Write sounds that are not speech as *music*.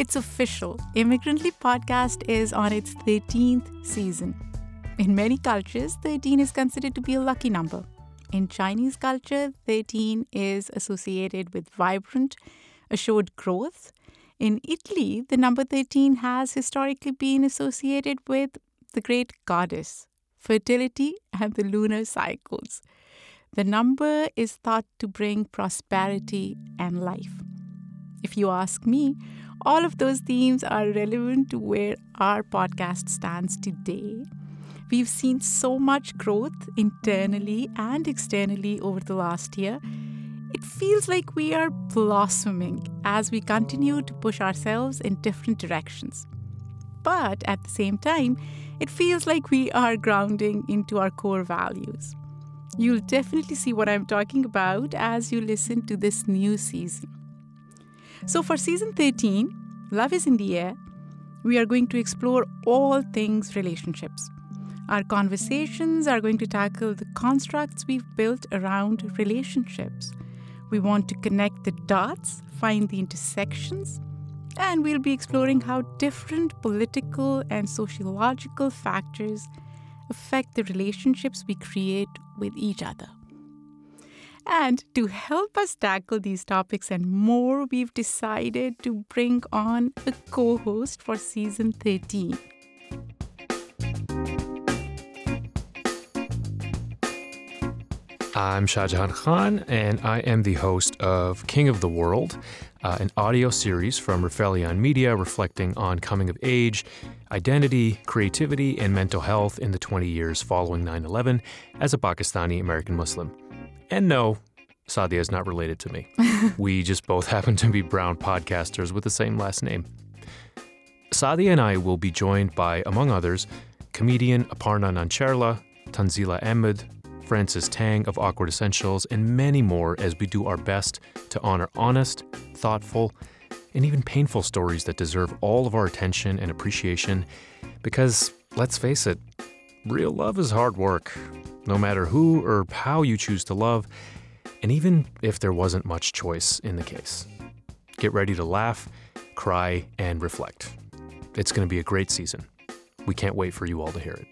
It's official. Immigrantly podcast is on its 13th season. In many cultures, 13 is considered to be a lucky number. In Chinese culture, 13 is associated with vibrant, assured growth. In Italy, the number 13 has historically been associated with the great goddess, fertility, and the lunar cycles. The number is thought to bring prosperity and life. If you ask me, all of those themes are relevant to where our podcast stands today. We've seen so much growth internally and externally over the last year. It feels like we are blossoming as we continue to push ourselves in different directions. But at the same time, it feels like we are grounding into our core values. You'll definitely see what I'm talking about as you listen to this new season. So, for season 13, Love is in the Air, we are going to explore all things relationships. Our conversations are going to tackle the constructs we've built around relationships. We want to connect the dots, find the intersections, and we'll be exploring how different political and sociological factors affect the relationships we create with each other. And to help us tackle these topics and more, we've decided to bring on a co host for season 13. I'm Shahjehan Khan, and I am the host of King of the World, uh, an audio series from Rifelion Media reflecting on coming of age, identity, creativity, and mental health in the 20 years following 9 11 as a Pakistani American Muslim. And no, Saadia is not related to me. *laughs* we just both happen to be brown podcasters with the same last name. Saadia and I will be joined by, among others, comedian Aparna Nancherla, Tanzila Ahmed, Frances Tang of Awkward Essentials, and many more as we do our best to honor honest, thoughtful, and even painful stories that deserve all of our attention and appreciation. Because, let's face it, real love is hard work, no matter who or how you choose to love, and even if there wasn't much choice in the case. Get ready to laugh, cry, and reflect. It's going to be a great season. We can't wait for you all to hear it.